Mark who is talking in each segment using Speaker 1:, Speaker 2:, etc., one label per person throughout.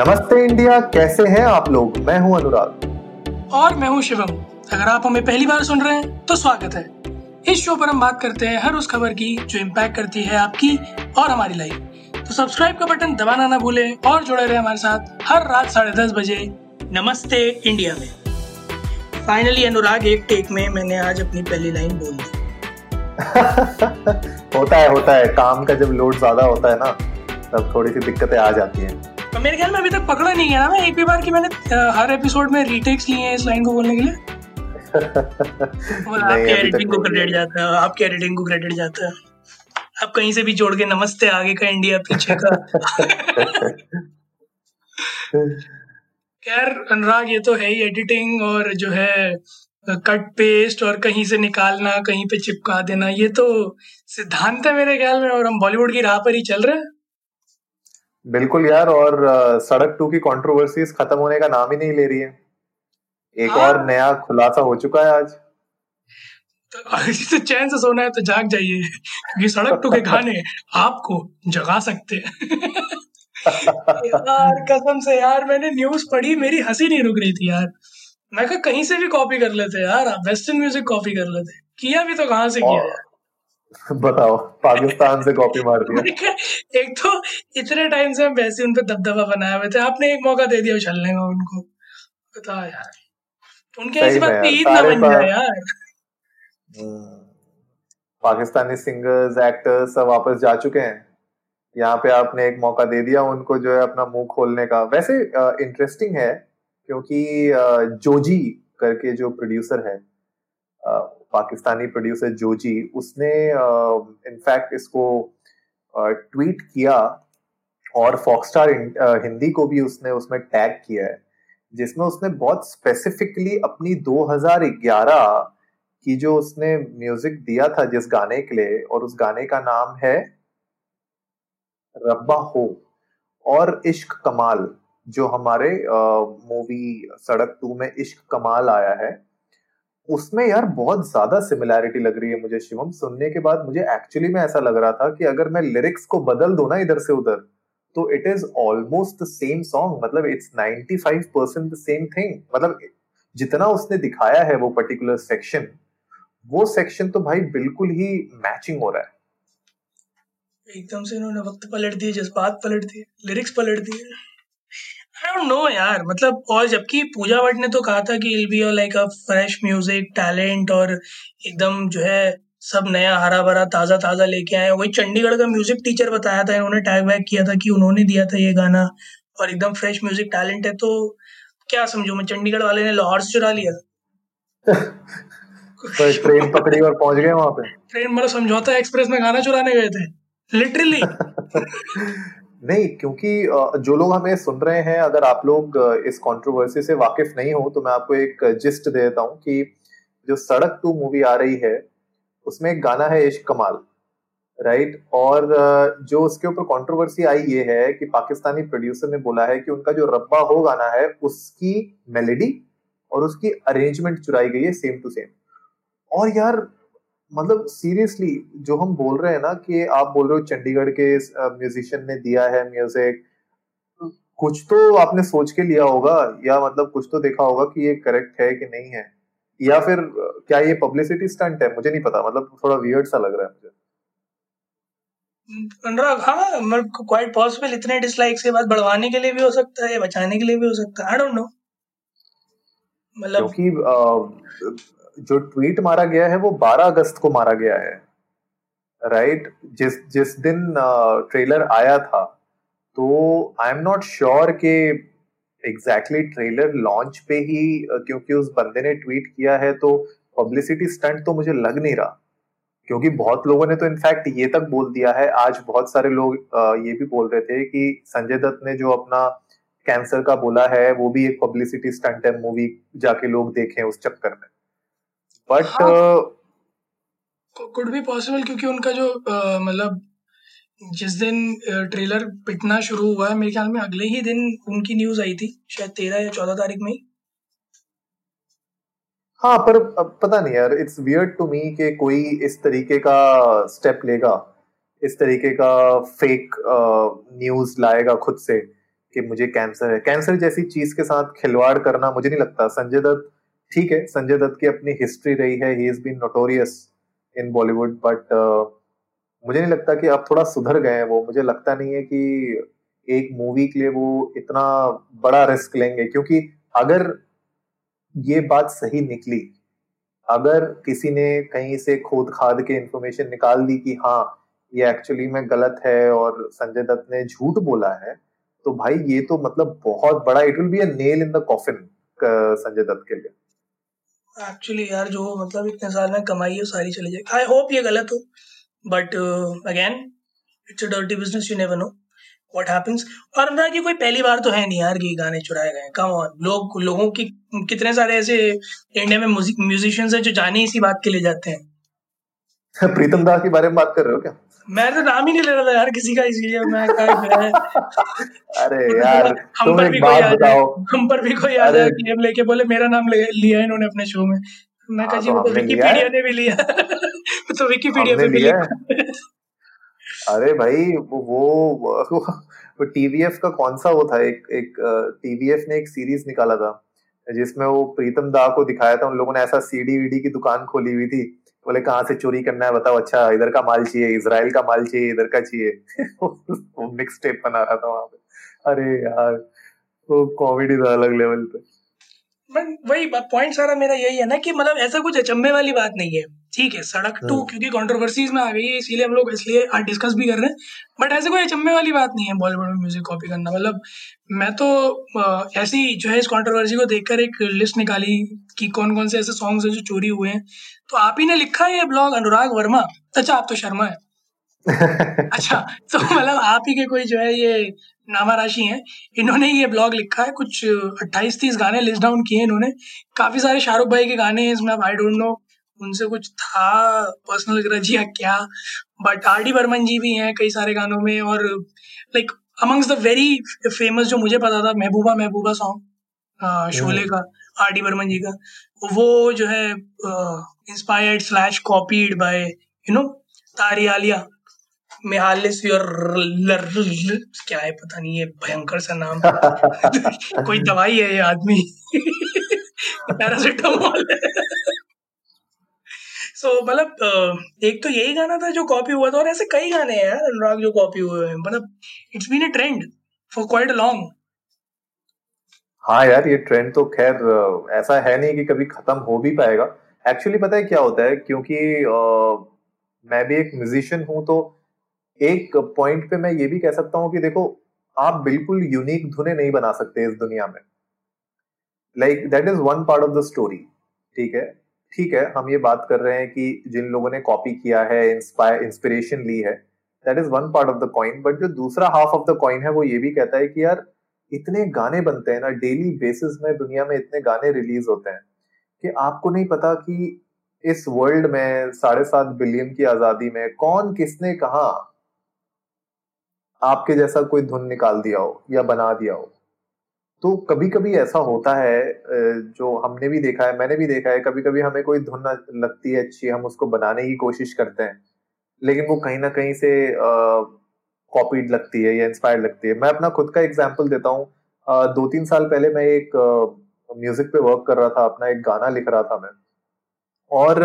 Speaker 1: नमस्ते इंडिया कैसे हैं आप लोग? मैं हूँ अनुराग।
Speaker 2: और मैं हूँ शिवम। अगर आप हमें पहली बार सुन रहे हैं तो स्वागत है। इस शो पर हम बात करते हैं हर उस खबर की जो इम्पैक्ट करती है आपकी और हमारी लाइफ तो सब्सक्राइब का बटन दबाना ना भूलें और जुड़े रहे हमारे साथ हर रात साढ़े दस बजे नमस्ते इंडिया में। फाइनली अनुराग एक टेक में मैंने आज अपनी पहली लाइन बोल दी।
Speaker 1: होता है होता है। काम का जब लोड ज़्यादा होता है ना तब थोड़ी सी दिक्कतें आ जाती हैं।
Speaker 2: मेरे ख्याल में अभी तक पकड़ा नहीं गया ना मैं एक भी बार की मैंने हर एपिसोड में रीटेक्स लिए हैं इस लाइन को बोलने के लिए। आपके एडिटिंग को क्रेडिट जाता है आपके एडिटिंग को क्रेडिट जाता है। आप कहीं से भी जोड़ के नमस्ते आगे का इंडिया पीछे का। खैर अनुराग ये तो है ही एडिटिंग और जो है कट पेस्ट और कहीं से निकालना कहीं पे चिपका देना ये तो सिद्धांत है मेरे ख्याल में और हम बॉलीवुड की राह पर ही चल रहे हैं।
Speaker 1: बिल्कुल यार और सड़क टू की कंट्रोवर्सीज खत्म होने का नाम ही नहीं ले रही है। एक हाँ। और नया खुलासा हो चुका है आज।
Speaker 2: तो चैन से सोना है तो जाग जाइए क्योंकि सड़क टू के गाने आपको जगा सकते हैं। यार कसम से यार मैंने न्यूज़ पढ़ी मेरी हँसी नहीं रुक रही थी यार। मैं कहा कहीं से भी कॉपी कर लेते यार आप वेस्टर्न म्यूज़िक कॉपी कर लेते किया भी तो कहाँ से किया यार?
Speaker 1: बताओ पाकिस्तान से कॉपी मार दिया।
Speaker 2: एक तो इतने टाइम से हम वैसे उन पे दबदबा बनाए हुए थे। आपने एक मौका दे दिया उछलने का उनको। बता यार। उनके ऐसी बात ईद ना बन जाए यार।
Speaker 1: हम्म। पाकिस्तानी सिंगर्स एक्टर्स सब वापस जा चुके हैं। यहाँ पे आपने एक मौका दे दिया उनको जो है अपना मुँह खोलने का। वैसे इंटरेस्टिंग है क्योंकि जोजी करके जो प्रोड्यूसर है पाकिस्तानी प्रोड्यूसर जोजी उसने इनफैक्ट इसको ट्वीट किया और फॉक्सटार हिंदी को भी उसने उसमें टैग किया है, जिसमें उसने बहुत स्पेसिफिकली अपनी 2011 की जो उसने म्यूज़िक दिया था जिस गाने के लिए, और उस गाने का नाम है रब्बा हो और इश्क कमाल, जो हमारे मूवी सड़क टू में इश्क कमाल आया है। उसमें यार बहुत ज़्यादा सिमिलैरिटी लग रही है मुझे, शिवम। सुनने के बाद मुझे एक्चुअली में ऐसा लग रहा था कि अगर मैं लिरिक्स को बदल दू ना इधर से उधर तो it is almost the same song मतलब it's 95 percent the same thing मतलब जितना उसने दिखाया है वो पर्टिकुलर सेक्शन वो सेक्शन तो भाई बिल्कुल ही मैचिंग हो रहा है।
Speaker 2: एकदम से इन्होंने वक्त पलट दिए, जज्बात पलट दिए लिरिक्स पलट दिए। आई डोंट नो यार मतलब और जबकि पूजा भट्ट ने तो कहा था कि I'll be like a fresh music talent और एकदम जो है सब नया हरा भरा ताज़ा ताज़ा लेके आए वही चंडीगढ़ का म्यूज़िक टीचर बताया था इन्होंने टैग बैक किया था कि उन्होंने दिया था ये गाना और एकदम फ्रेश म्यूज़िक टैलेंट है तो क्या समझू मैं चंडीगढ़ वाले ने लाहौर से चुरा लिया।
Speaker 1: तो ट्रेन पकड़ी और पहुँच गए वहाँ पे।
Speaker 2: ट्रेन मतलब समझौता एक्सप्रेस में गाना चुराने गए थे लिटरली
Speaker 1: नहीं, क्योंकि जो लोग हमें सुन रहे हैं, अगर आप लोग इस कंट्रोवर्सी से वाकिफ नहीं हो तो मैं आपको एक जिस्ट दे देता हूँ कि जो सड़क टू मूवी आ रही है, उसमें एक गाना है इश्क कमाल राइट और जो उसके ऊपर कंट्रोवर्सी आई ये है कि पाकिस्तानी प्रोड्यूसर ने बोला है कि उनका जो रब्बा हो गाना है, उसकी मेलेडी और उसकी अरेंजमेंट चुराई गई है सेम टू सेम और यार मतलब सीरियसली जो हम बोल रहे हैं ना कि आप बोल रहे हो चंडीगढ़ के म्यूजिशियन ने दिया है म्यूज़िक कुछ तो आपने सोच के लिया होगा या मतलब कुछ तो देखा होगा कि ये करेक्ट है कि नहीं है। या फिर क्या ये पब्लिसिटी स्टंट है? मुझे नहीं पता मतलब थोड़ा वियर्ड सा लग रहा है मुझे।
Speaker 2: अनुराग हाँ मतलब क्वाइट पॉसिबल इतने डिसलाइक्स के बाद बढ़वाने के लिए भी हो सकता है बचाने के लिए भी हो सकता है आई डोंट नो
Speaker 1: मतलब क्योंकि जो ट्वीट मारा गया है, वो 12 अगस्त को मारा गया है। Right right? जिस जिस दिन ट्रेलर आया था तो आई एम नॉट श्योर कि एग्जैक्टली ट्रेलर लॉन्च पे ही क्योंकि उस बंदे ने ट्वीट किया है तो पब्लिसिटी स्टंट तो मुझे लग नहीं रहा। क्योंकि बहुत लोगों ने तो इनफैक्ट ये तक बोल दिया है। आज बहुत सारे लोग ये भी बोल रहे थे कि संजय दत्त ने जो अपना कैंसर का बोला है, वो भी एक पब्लिसिटी स्टंट है मूवी जाके लोग देखें उस चक्कर में। बट
Speaker 2: कुड बी पॉसिबल क्योंकि उनका जो मतलब जिस दिन ट्रेलर पिटना शुरू हुआ है मेरे ख्याल में अगले ही दिन उनकी न्यूज़ आई थी शायद तेरह या चौदह तारीख में ही।
Speaker 1: हाँ पर पता नहीं यार इट्स वियर्ड टू मी कि कोई इस तरीके का स्टेप लेगा इस तरीके का फेक न्यूज़ लाएगा खुद से कि मुझे कैंसर है। कैंसर जैसी चीज़ के साथ खिलवाड़ करना मुझे नहीं लगता। संजय दत्त ठीक है, संजय दत्त की अपनी हिस्ट्री रही है he is been notorious in Bollywood but मुझे नहीं लगता कि अब थोड़ा सुधर गए हैं वो। मुझे लगता नहीं है कि एक मूवी के लिए वो इतना बड़ा रिस्क लेंगे, क्योंकि अगर ये बात सही निकली, अगर किसी ने कहीं से खोद खाद के इंफॉर्मेशन निकाल दी कि हाँ ये एक्चुअली में गलत है और संजय दत्त ने झूठ बोला है तो भाई ये तो मतलब बहुत बड़ा it will be a nail in the coffin Sanjay Dutt के लिए।
Speaker 2: एक्चुअली यार, जो मतलब इतने साल में कमाई है सारी चली जाएगी। आई होप ये गलत हो but again it's a dirty business you never know what happens और अनुराग की कोई पहली बार तो है नहीं यार, कि गाने चुराए गए कम ऑन लोग, लोगों की, कितने सारे ऐसे इंडिया में म्यूजिशियंस हैं जो जाने इसी बात के लिए जाते
Speaker 1: हैं। प्रीतम दास के बारे में बात कर रहे हो क्या?
Speaker 2: मैं तो नाम ही नहीं ले रहा था यार किसी का इसीलिए मैं
Speaker 1: अरे यार
Speaker 2: हम पर भी कोई आ हम पर भी कोई आ जाए कि हम लेके बोले मेरा नाम लिया इन्होंने अपने शो में। मैं कहा हाँ, जी तो विकिपीडिया ने भी लिया तो विकिपीडिया पे भी लिया
Speaker 1: अरे भाई वो वो टीवीएफ का कौन सा वो था? एक एक टीवीएफ ने एक सीरीज़ निकाला था जिसमें वो प्रीतम दा को दिखाया था। उन लोगों ने ऐसा सीडी वीडी की दुकान खोली हुई थी। बोले, कहाँ से चोरी करना है, बताओ अच्छा इधर का माल चाहिए इसराइल का माल चाहिए, इधर का चाहिए। वो मिक्स टेप बना रहा था वहाँ पे। अरे यार, वो कॉमेडी था अलग लेवल पे।
Speaker 2: वही पॉइंट सारा मेरा यही है ना कि मतलब ऐसा कुछ अचंभे वाली बात नहीं है। ठीक है सड़क टू हाँ। क्योंकि कंट्रोवर्सीज में आ गई है इसीलिए हम लोग इसलिए डिस्कस भी कर रहे हैं। बट ऐसे कोई अचंभे वाली बात नहीं है बॉलीवुड में म्यूज़िक कॉपी करना। मतलब मैं तो ऐसी जो है इस कंट्रोवर्सी को देखकर एक लिस्ट निकाली कि कौन कौन से ऐसे सॉन्ग्स हैं जो चोरी हुए हैं। तो आप ही ने लिखा है ये ब्लॉग अनुराग वर्मा। अच्छा आप तो शर्मा है। अच्छा तो मतलब आप ही के कोई जो है ये नामा राशि हैं। इन्होंने ये ब्लॉग लिखा है कुछ अट्ठाईस तीस गाने लिस्ट डाउन किए इन्होंने। काफ़ी सारे शाहरुख भाई के गाने हैं इसमें आई डोंट नो उनसे कुछ था पर्सनल ग्रज या क्या? But R D Burman ji भी हैं कई सारे गानों में और like amongst the very famous जो मुझे पता था महबूबा महबूबा सॉन्ग शोले का आर डी बर्मन जी का वो जो है inspired slash copied by you know तारी आलिया मेहालिस योर क्या है पता नहीं ये भयंकर सा नाम। कोई दवाई है ये आदमी? पैरासिटामोल सो मतलब एक तो यही गाना था जो कॉपी हुआ था और ऐसे कई गाने हैं यार अनुराग जो कॉपी हुए हैं। मतलब it's been a trend for quite long
Speaker 1: हाँ यार ये ट्रेंड तो खैर ऐसा है नहीं कि कभी खत्म हो भी पाएगा। एक्चुअली पता है क्या होता है? क्योंकि आ, मैं भी एक म्यूजिशियन हूँ तो एक पॉइंट पे मैं ये भी कह सकता हूँ कि देखो, आप बिल्कुल यूनिक धुने नहीं बना सकते इस दुनिया में। Like that is one part of the story ठीक है? ठीक है, हम ये बात कर रहे हैं कि जिन लोगों ने कॉपी किया है इंस्पायर इंस्पिरेशन ली है that is one part of the coin but जो दूसरा हाफ़ ऑफ़ द कॉइन है, वो ये भी कहता है कि यार, इतने गाने बनते हैं ना डेली बेसिस में दुनिया में इतने गाने रिलीज़ होते हैं, कि आपको नहीं पता कि इस वर्ल्ड में, साढ़े सात बिलियन की आज़ादी में, कौन किसने कहा आपके जैसा कोई धुन निकाल दिया हो या बना दिया हो। तो कभी कभी ऐसा होता है जो हमने भी देखा है, मैंने भी देखा है कभी कभी हमें कोई धुन लगती है अच्छी, हम उसको बनाने की कोशिश करते हैं, लेकिन वो कहीं ना कहीं से कॉपीड लगती है या इंस्पायर्ड लगती है। मैं अपना खुद का एग्ज़ाम्पल देता हूँ। दो तीन साल पहले मैं एक म्यूज़िक पे वर्क कर रहा था, अपना एक गाना लिख रहा था मैं। और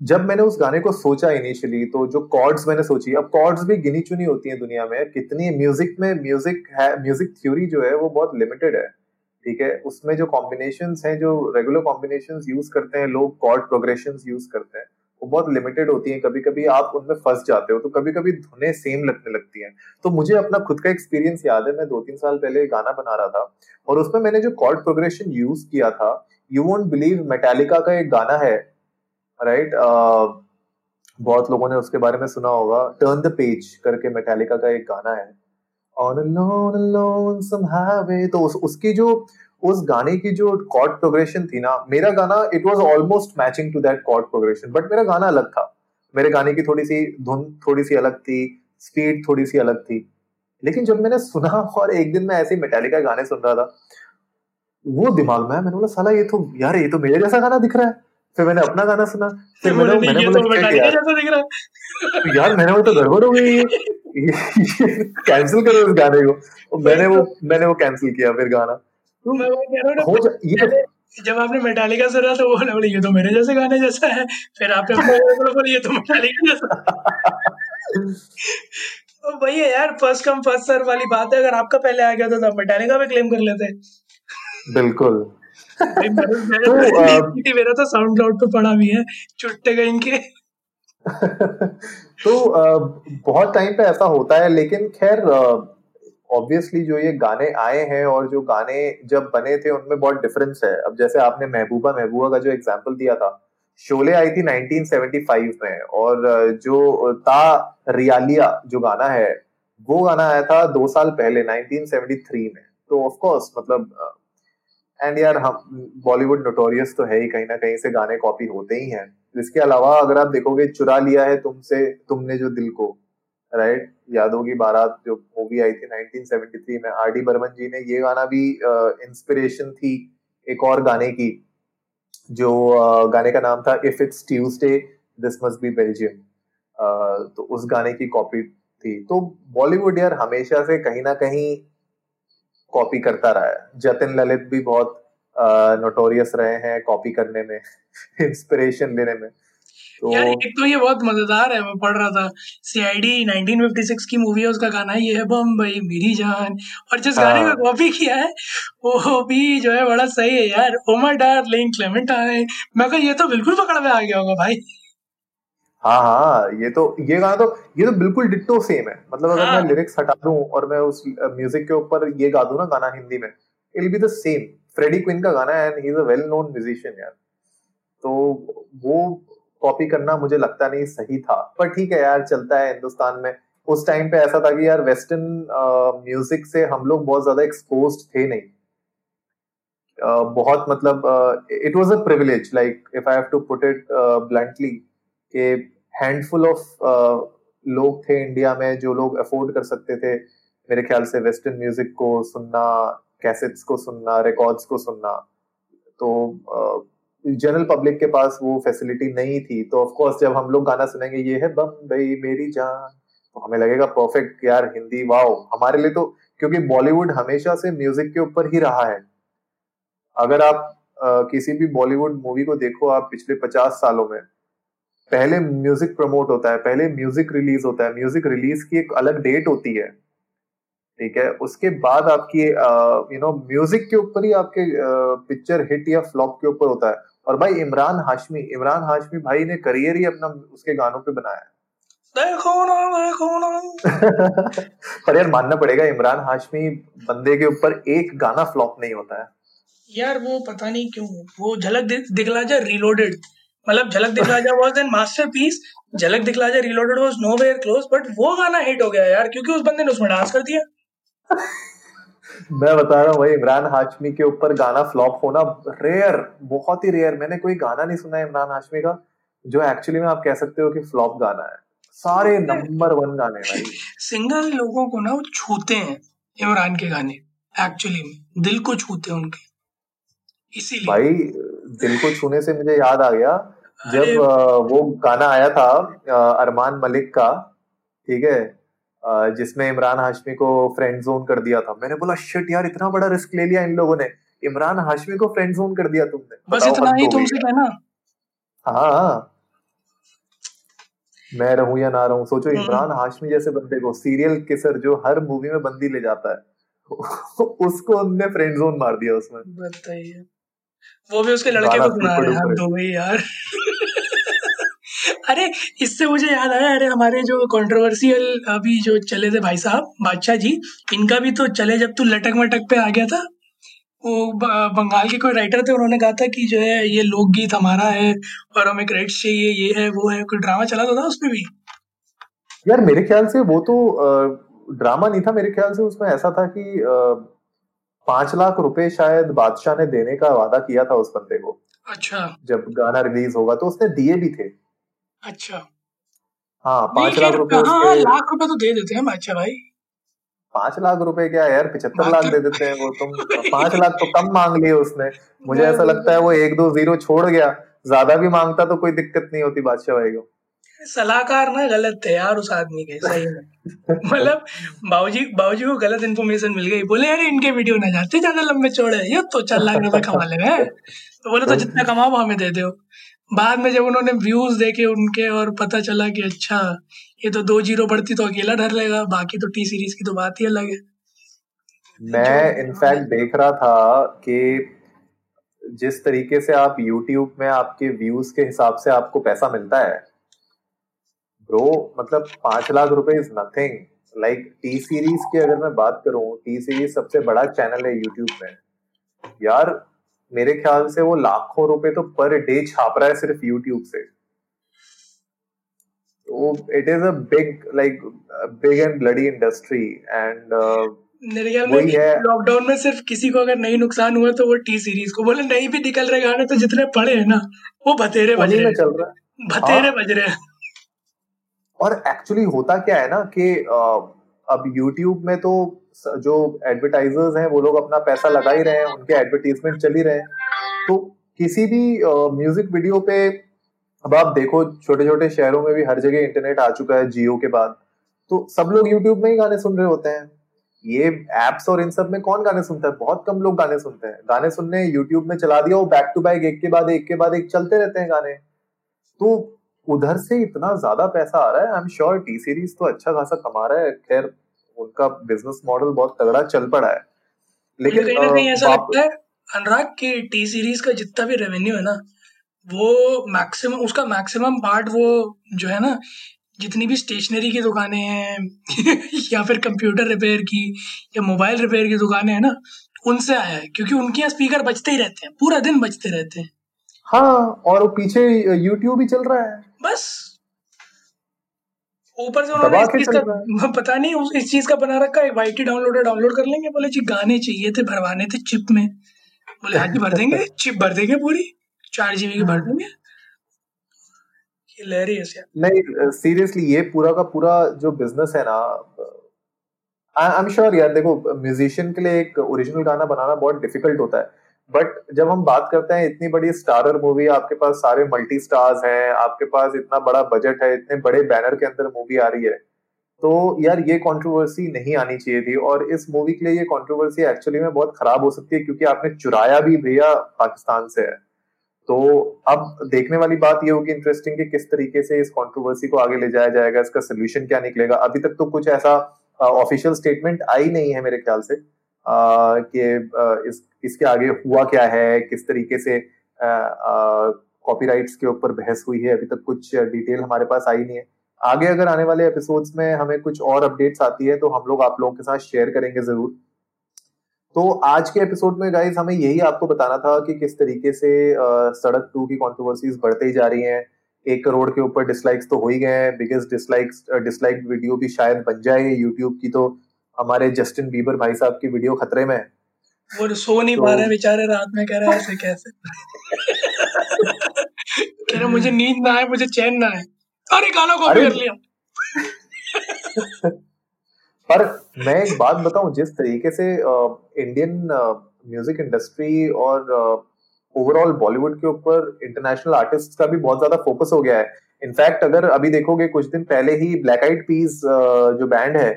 Speaker 1: जब मैंने उस गाने को सोचा इनिशियली तो जो कॉर्ड्स मैंने सोची, अब कॉर्ड्स भी गिनी चुनी होती हैं दुनिया में, कितनी म्यूज़िक में म्यूज़िक है म्यूज़िक थ्योरी जो है, वो बहुत लिमिटेड है। ठीक है? उसमें जो कॉम्बिनेशन हैं, जो रेगुलर कॉम्बिनेशन यूज़ करते हैं लोग कॉर्ड प्रोग्रेशन यूज़ करते हैं, वो बहुत लिमिटेड होती हैं। कभी कभी आप उनमें फंस जाते हो तो कभी कभी धुने सेम लगने लगती हैं। तो मुझे अपना खुद का एक्सपीरियंस याद है, मैं दो तीन साल पहले गाना बना रहा था, और उसमें मैंने जो कॉर्ड प्रोग्रेशन यूज़ किया था यू वोंट बिलीव मेटालिका का एक गाना है राइट uh, बहुत लोगों ने उसके बारे में सुना होगा। टर्न द पेज करके मेटालिका का एक गाना है। अ लोन हाईवे तो उस उसकी जो उस गाने की जो कॉर्ड प्रोग्रेशन थी ना मेरा गाना it was almost matching to that chord progression but मेरा गाना अलग था। मेरे गाने की थोड़ी सी धुन थोड़ी सी अलग थी स्पीड थोड़ी सी अलग थी। लेकिन जब मैंने सुना और एक दिन मैं ऐसे मेटालिका गाने सुन रहा था वो दिमाग में मैंने बोला साला ये तो यार ये तो मेरे जैसा गाना दिख रहा है। फिर मैंने अपना गाना सुना फिर मैंने मैंने बोला
Speaker 2: तो
Speaker 1: "Shit यार।
Speaker 2: दिख रहा है?
Speaker 1: यार मैंने वो तो गड़बड़ हो गई कैंसिल करो इस गाने को। और मैंने वो मैंने वो कैंसिल किया फिर गाना। तो
Speaker 2: हूँ
Speaker 1: हो
Speaker 2: जब आपने मेटालिका सुना तो वो बोले बोले ये तो मेरे जैसे गाने जैसा है। फिर आपने बोला ये तो मेटालिका जैसा तो वही है यार फ़र्स्ट कम फ़र्स्ट सर्व वाली बात है। अगर आपका पहले आ गया तो आप मेटालिका पे क्लेम कर लेते।
Speaker 1: बिल्कुल। तो
Speaker 2: तो मेरा तो साउंड क्लाउड पे पड़ा भी है। चुट्टे कहीं के
Speaker 1: तो बहुत टाइम पे ऐसा होता है लेकिन खैर ऑब्वियसली जो ये गाने आए हैं और जो गाने जब बने थे उनमें बहुत डिफरेंस है। अब जैसे आपने महबूबा महबूबा का जो एग्ज़ाम्पल दिया था शोले आई थी 1975 में और जो ता रियालिया जो गाना है वो गाना आया था दो साल पहले 1973 में। तो ऑफ़ कोर्स मतलब एंड यार हम बॉलीवुड नोटोरियस तो है ही कहीं ना कहीं से गाने कॉपी होते ही हैं। इसके अलावा अगर आप देखोगे चुरा लिया है तुमसे तुमने जो दिल को राइट यादों की बारात जो मूवी आई थी 1973 में आर डी बर्मन जी ने ये गाना भी इंस्पिरेशन थी एक और गाने की जो अ, गाने का नाम था if it's Tuesday this must be Belgium तो उस गाने की कॉपी थी। तो बॉलीवुड यार हमेशा से कहीं ना कहीं कॉपी करता रहा है। जतिन ललित भी बहुत नोटोरियस रहे हैं कॉपी करने में इंस्पिरेशन लेने में। तो
Speaker 2: यार एक तो ये बहुत मज़ेदार है मैं पढ़ रहा था। सीआईडी 1956 की मूवी है उसका गाना ये है बम्बई मेरी जान। और जिस गाने का
Speaker 1: हाँ
Speaker 2: कॉपी किया है वो भी जो है बड़ा सही है यार। Oh my darling Clementine. मैं कहा ये तो बिल्कुल पकड़ में आ गया होगा भाई।
Speaker 1: हाँ हाँ ये तो ये गाना तो ये तो बिल्कुल डिट्टो सेम है। मतलब अगर
Speaker 2: हाँ।
Speaker 1: मैं लिरिक्स हटा दूँ और मैं उस म्यूज़िक के ऊपर ये गा दूँ ना गाना हिंदी में it be the same Freddie Quinn का गाना है and he is a well known musician यार। तो वो कॉपी करना मुझे लगता नहीं सही था। पर ठीक है यार चलता है हिंदुस्तान में। उस टाइम पे ऐसा था कि यार वेस्टर्न म्यूज़िक से हम लोग बहुत ज़्यादा एक्सपोज थे नहीं। uh, बहुत मतलब it was a privilege like if I have to put it bluntly कि हैंडफुल ऑफ़ लोग थे इंडिया में जो लोग अफोर्ड कर सकते थे। मेरे ख्याल से वेस्टर्न म्यूज़िक को सुनना कैसेट्स को सुनना रिकॉर्ड्स को सुनना। तो जनरल पब्लिक के पास वो फैसिलिटी नहीं थी। तो ऑफ़ कोर्स जब हम लोग गाना सुनेंगे ये है बम भाई मेरी जान तो हमें लगेगा परफेक्ट यार हिंदी वाओ हमारे लिए तो क्योंकि बॉलीवुड हमेशा से म्यूज़िक के ऊपर ही रहा है। अगर आप अ, किसी भी बॉलीवुड मूवी को देखो आप पिछले पचास सालों में पहले म्यूज़िक प्रमोट होता है पहले म्यूज़िक रिलीज़ होता है। म्यूज़िक रिलीज़ की एक अलग डेट होती है। ठीक है? उसके बाद आपकी यू नो म्यूज़िक के ऊपर ही आपके पिक्चर हिट या फ्लॉप के ऊपर होता है। और भाई इमरान हाशमी इमरान हाशमी भाई ने करियर ही अपना उसके गानों पे बनाया है।
Speaker 2: देखो ना देखो ना।
Speaker 1: पर यार मानना पड़ेगा इमरान हाशमी बंदे के ऊपर एक गाना फ्लॉप नहीं होता है।
Speaker 2: यार वो पता नहीं क्यों वो झलक दिखला जा रिलोडेड मतलब झलक दिखला जा was an masterpiece Jhalak Dikhla Ja reloaded was nowhere close but वो गाना हिट हो गया यार क्योंकि उस बंदे ने उसमें डांस कर दिया।
Speaker 1: मैं बता रहा हूँ भाई इमरान हाशमी के ऊपर गाना फ्लॉप होना रेयर बहुत ही रेयर मैंने कोई गाना नहीं सुना है इमरान हाशमी का जो एक्चुअली में आप कह सकते हो कि फ्लॉप गाना है। सारे नंबर वन गाने भाई।
Speaker 2: सिंगल लोगों को ना वो छूते हैं इमरान के गाने एक्चुअली में। दिल को छूते हैं उनके। इसीलिए।
Speaker 1: भाई दिल को छूने से मुझे याद आ गया जब वो गाना आया था अरमान मलिक का ठीक है जिसमें इमरान हाशमी को फ्रेंड जोन कर दिया था। मैंने बोला शिट यार इतना बड़ा रिस्क ले लिया इन लोगों ने। इमरान हाशमी को फ्रेंड जोन कर दिया तुमने।
Speaker 2: बस इतना ही तुमसे कहना
Speaker 1: हाँ मैं रहूँ या ना रहूँ सोचो
Speaker 2: हम्म,
Speaker 1: इमरान हाशमी जैसे बंदे को सीरियल किसर जो हर मूवी में बंदी ले जाता है उसको उनने फ्रेंड जोन मार दिया उसमें।
Speaker 2: बताइए। वो भी उसके लड़के को सुना रहे हैं हो। गई यार। अरे इससे मुझे याद आया अरे हमारे जो कंट्रोवर्शियल अभी जो चले थे भाई साहब बादशाह जी इनका भी तो चले जब तू लटक मटक पे आ गया था। वो बंगाल के कोई राइटर थे उन्होंने कहा था कि जो है ये लोकगीत हमारा है और हमें क्रेडिट्स चाहिए ये है वो है कोई ड्रामा चला तो था उसमें भी?
Speaker 1: यार मेरे ख्याल से वो तो ड्रामा नहीं था मेरे ख्याल से उसमें ऐसा था कि पाँच लाख रुपए शायद बादशाह ने देने का वादा किया था उस बंदे को।
Speaker 2: अच्छा।
Speaker 1: जब गाना रिलीज़ होगा तो उसने दिए भी थे।
Speaker 2: अच्छा।
Speaker 1: हाँ पाँच लाख रुपए
Speaker 2: हाँ लाख रुपए तो दे देते हैं बादशाह भाई।
Speaker 1: पाँच लाख रुपए क्या यार पिछहत्तर लाख दे देते हैं वो तुम। पाँच लाख तो कम मांग लिए उसने। मुझे ऐसा लगता है वो एक दो ज़ीरो छोड़ गया। ज़्यादा भी माँगता तो कोई दिक्कत नहीं होती बादशाह भाई को।
Speaker 2: सलाहकार ना गलत थे यार उस आदमी के सही में। मतलब बाबूजी बाबूजी को गलत इन्फॉर्मेशन मिल गई। बोले यार इनके वीडियो ना जाते ज़्यादा लंबे चौड़े। ये तो चार लाख रुपए कमा ले तो बोले तो जितना कमाओ हमें दे दो। बाद में जब उन्होंने व्यूज़ देखे उनके और पता चला कि अच्छा ये तो दो ज़ीरो बढ़ती तो अकेला डर लेगा बाकी तो टी सीरीज़ की तो बात ही अलग है।
Speaker 1: मैं इनफैक्ट देख रहा था कि जिस तरीके से आप YouTube में आपके व्यूज़ के हिसाब से आपको पैसा मिलता है ब्रो मतलब पाँच लाख रुपए is nothing like T Series की अगर मैं बात करूँ टी सीरीज़ सबसे बड़ा चैनल है यूट्यूब में। यार मेरे ख्याल से वो लाखों रुपए तो पर डे छाप रहा है सिर्फ़ यूट्यूब से। तो it is a big like big and bloody industry and
Speaker 2: मेरे ख्याल में लॉकडाउन में सिर्फ़ किसी को अगर नहीं नुकसान हुआ तो वो टी सीरीज़ को। बोले नहीं भी निकल रहे गाने तो जितने पड़े हैं ना वो बतेरे बज रहे चल रहा है। भतेरे हाँ। बज रहे हैं।
Speaker 1: और एक्चुअली होता क्या है ना कि अब YouTube में तो जो एडवर्टाइजर्स हैं, वो लोग अपना पैसा लगा ही रहे हैं, उनके एडवर्टीजमेंट चल ही रहे हैं। तो किसी भी म्यूज़िक वीडियो पे अब आप देखो छोटे छोटे शहरों में भी हर जगह इंटरनेट आ चुका है, जियो के बाद। तो सब लोग यूट्यूब में ही गाने सुन रहे होते हैं। ये एप्स और इन सब में कौन गाने सुनता है? बहुत कम लोग गाने सुनते हैं। गाने सुनने यूट्यूब में चला दिया, वो बैक टू बैक एक के बाद एक के बाद एक चलते रहते हैं गाने। तो उधर से इतना ज़्यादा पैसा आ रहा है I am sure T Series तो अच्छा खासा कमा रहा है। खैर उनका बिज़नेस मॉडल बहुत तगड़ा चल पड़ा है।
Speaker 2: लेकिन कहीं ना कहीं ऐसा लगता है अनुराग की टी सीरीज़ का जितना भी रेवेन्यू है ना वो मैक्सिमम उसका मैक्सिमम पार्ट वो जो है ना जितनी भी स्टेशनरी की दुकानें हैं या फिर कंप्यूटर रिपेयर की या मोबाइल रिपेयर की दुकानें हैं ना उनसे आया है। क्योंकि उनके यहाँ स्पीकर बजते ही रहते हैं पूरा दिन बजते रहते हैं।
Speaker 1: हाँ और वो पीछे यूट्यूब ही चल रहा है।
Speaker 2: बस। ऊपर से उन्होंने इस चीज़ का पता नहीं उस इस चीज़ का बना रखा है वाईटी डाउनलोड डाउनलोड कर लेंगे बोले जी गाने चाहिए थे भरवाने थे चिप में। बोले हाँ जी भर देंगे चिप भर देंगे पूरी चार जीबी की भर देंगे।
Speaker 1: नहीं सीरियसली ये पूरा का पूरा जो बिज़नेस है ना आई एम श्योर यार देखो म्यूजिशियन के लिए एक ओरिजिनल गाना बनाना बहुत डिफ़िकल्ट होता है। बट जब हम बात करते हैं इतनी बड़ी स्टारर मूवी आपके पास सारे मल्टी स्टार्स हैं, आपके पास इतना बड़ा बजट है, इतने बड़े बैनर के अंदर मूवी आ रही है तो यार ये कंट्रोवर्सी नहीं आनी चाहिए थी। और इस मूवी के लिए ये कंट्रोवर्सी एक्चुअली में बहुत खराब हो सकती है, क्योंकि आपने चुराया भी भैया पाकिस्तान से है। तो अब देखने वाली बात ये होगी इंटरेस्टिंग कि किस तरीके से इस कंट्रोवर्सी को आगे ले जाया जाएगा, इसका सोल्यूशन क्या निकलेगा। अभी तक तो कुछ ऐसा ऑफिशियल स्टेटमेंट आई नहीं है मेरे ख्याल से। कि इस, इसके आगे हुआ क्या है, किस तरीके से कॉपीराइट्स के ऊपर बहस हुई है, अभी तक कुछ डिटेल हमारे पास आई नहीं है। आगे अगर आने वाले एपिसोड्स में हमें कुछ और अपडेट्स आती है तो हम लोग आप लोगों के साथ शेयर करेंगे ज़रूर। तो आज के एपिसोड में गाइस हमें यही आपको बताना था कि किस तरीके से सड़क टू की कॉन्ट्रोवर्सीज बढ़ते ही जा रही हैं। एक करोड़ के ऊपर डिसलाइक्स तो हो ही गए हैं बिगेस्ट डिसलाइक्स डिसलाइक वीडियो भी शायद बन जाए यूट्यूब की तो हमारे जस्टिन बीबर भाई साहब की वीडियो खतरे में है।
Speaker 2: वो सो नहीं तो... पा रहे बेचारे रात में कह रहे ऐसे कैसे? कह रहे मुझे नींद ना आए मुझे चैन ना आए। अरे गाना कॉपी कर लिया।
Speaker 1: पर मैं एक बात बताऊँ जिस तरीके से इंडियन म्यूज़िक इंडस्ट्री और ओवरऑल बॉलीवुड के ऊपर इंटरनेशनल आर्टिस्ट का भी बहुत ज़्यादा फोकस हो गया है। इनफैक्ट अगर अभी देखोगे कुछ दिन पहले ही ब्लैक आइड पीस जो बैंड है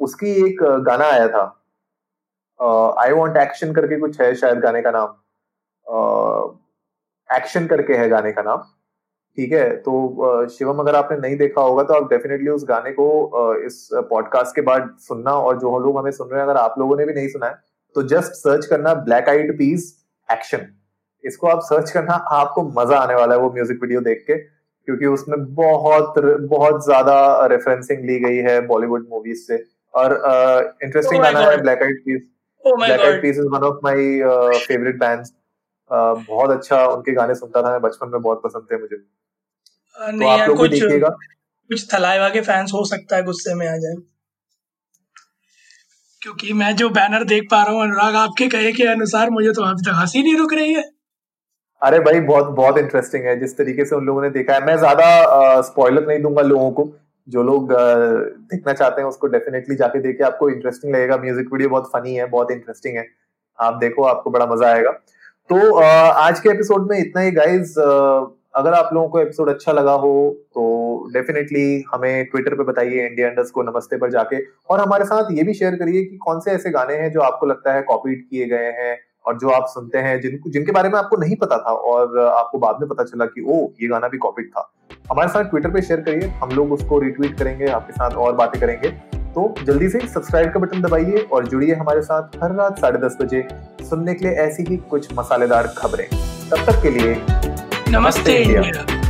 Speaker 1: उसकी एक गाना आया था। आई वॉन्ट एक्शन करके कुछ है शायद गाने का नाम। एक्शन करके है गाने का नाम। ठीक है तो शिवम अगर आपने नहीं देखा होगा तो आप डेफिनेटली उस गाने को इस पॉडकास्ट के बाद सुनना और जो लोग हमें सुन रहे हैं, अगर आप लोगों ने भी नहीं सुना है तो जस्ट सर्च करना ब्लैक आइड पीस एक्शन इसको आप सर्च करना, आपको मज़ा आने वाला है वो म्यूज़िक वीडियो देख के, क्योंकि उसमें बहुत बहुत ज़्यादा रेफरेंसिंग ली गई है बॉलीवुड मूवीज़ से। और इंटरेस्टिंग uh, गाना है Black Eyed Peas Black Eyed Peas is one of my favourite bands बहुत अच्छा उनके गाने सुनता था मैं बचपन में बहुत पसंद थे मुझे।
Speaker 2: तो नहीं आप लोग कुछ देखिएगा। कुछ थलाइवा के फैंस हो सकता है गुस्से में आ जाए। क्योंकि मैं जो बैनर देख पा रहा हूँ अनुराग आपके कहे के अनुसार मुझे तो अभी तक हँसी नहीं रुक रही है।
Speaker 1: अरे भाई बहुत बहुत इंटरेस्टिंग है। जिस तरीके से उन लोगों ने देखा है मैं ज़्यादा स्पॉइलर नहीं दूँगा लोगों को। जो लोग देखना चाहते हैं उसको डेफिनेटली जाके देखे। आपको इंटरेस्टिंग लगेगा। म्यूज़िक वीडियो बहुत फनी है, बहुत इंटरेस्टिंग है। आप देखो, आपको बड़ा मज़ा आएगा। तो आज के एपिसोड में इतना ही गाइज़ अगर आप लोगों को एपिसोड अच्छा लगा हो तो डेफिनेटली हमें ट्विटर पे बताइए इंडिया इंडस को नमस्ते पर जाके। और हमारे साथ ये भी शेयर करिए कि कौन से ऐसे गाने हैं जो आपको लगता है कॉपीड किए गए हैं और जो आप सुनते हैं जिनको जिनके बारे में आपको नहीं पता था और आपको बाद में पता चला कि ओ ये गाना भी कॉपिक था। हमारे साथ ट्विटर पे शेयर करिए हम लोग उसको रिट्वीट करेंगे आपके साथ और बातें करेंगे। तो जल्दी से सब्सक्राइब का बटन दबाइए और जुड़िए हमारे साथ हर रात साढ़े दस बजे सुनने के लिए ऐसी ही कुछ मसालेदार खबरें। तब तक के लिए
Speaker 2: नमस्ते इंडिया।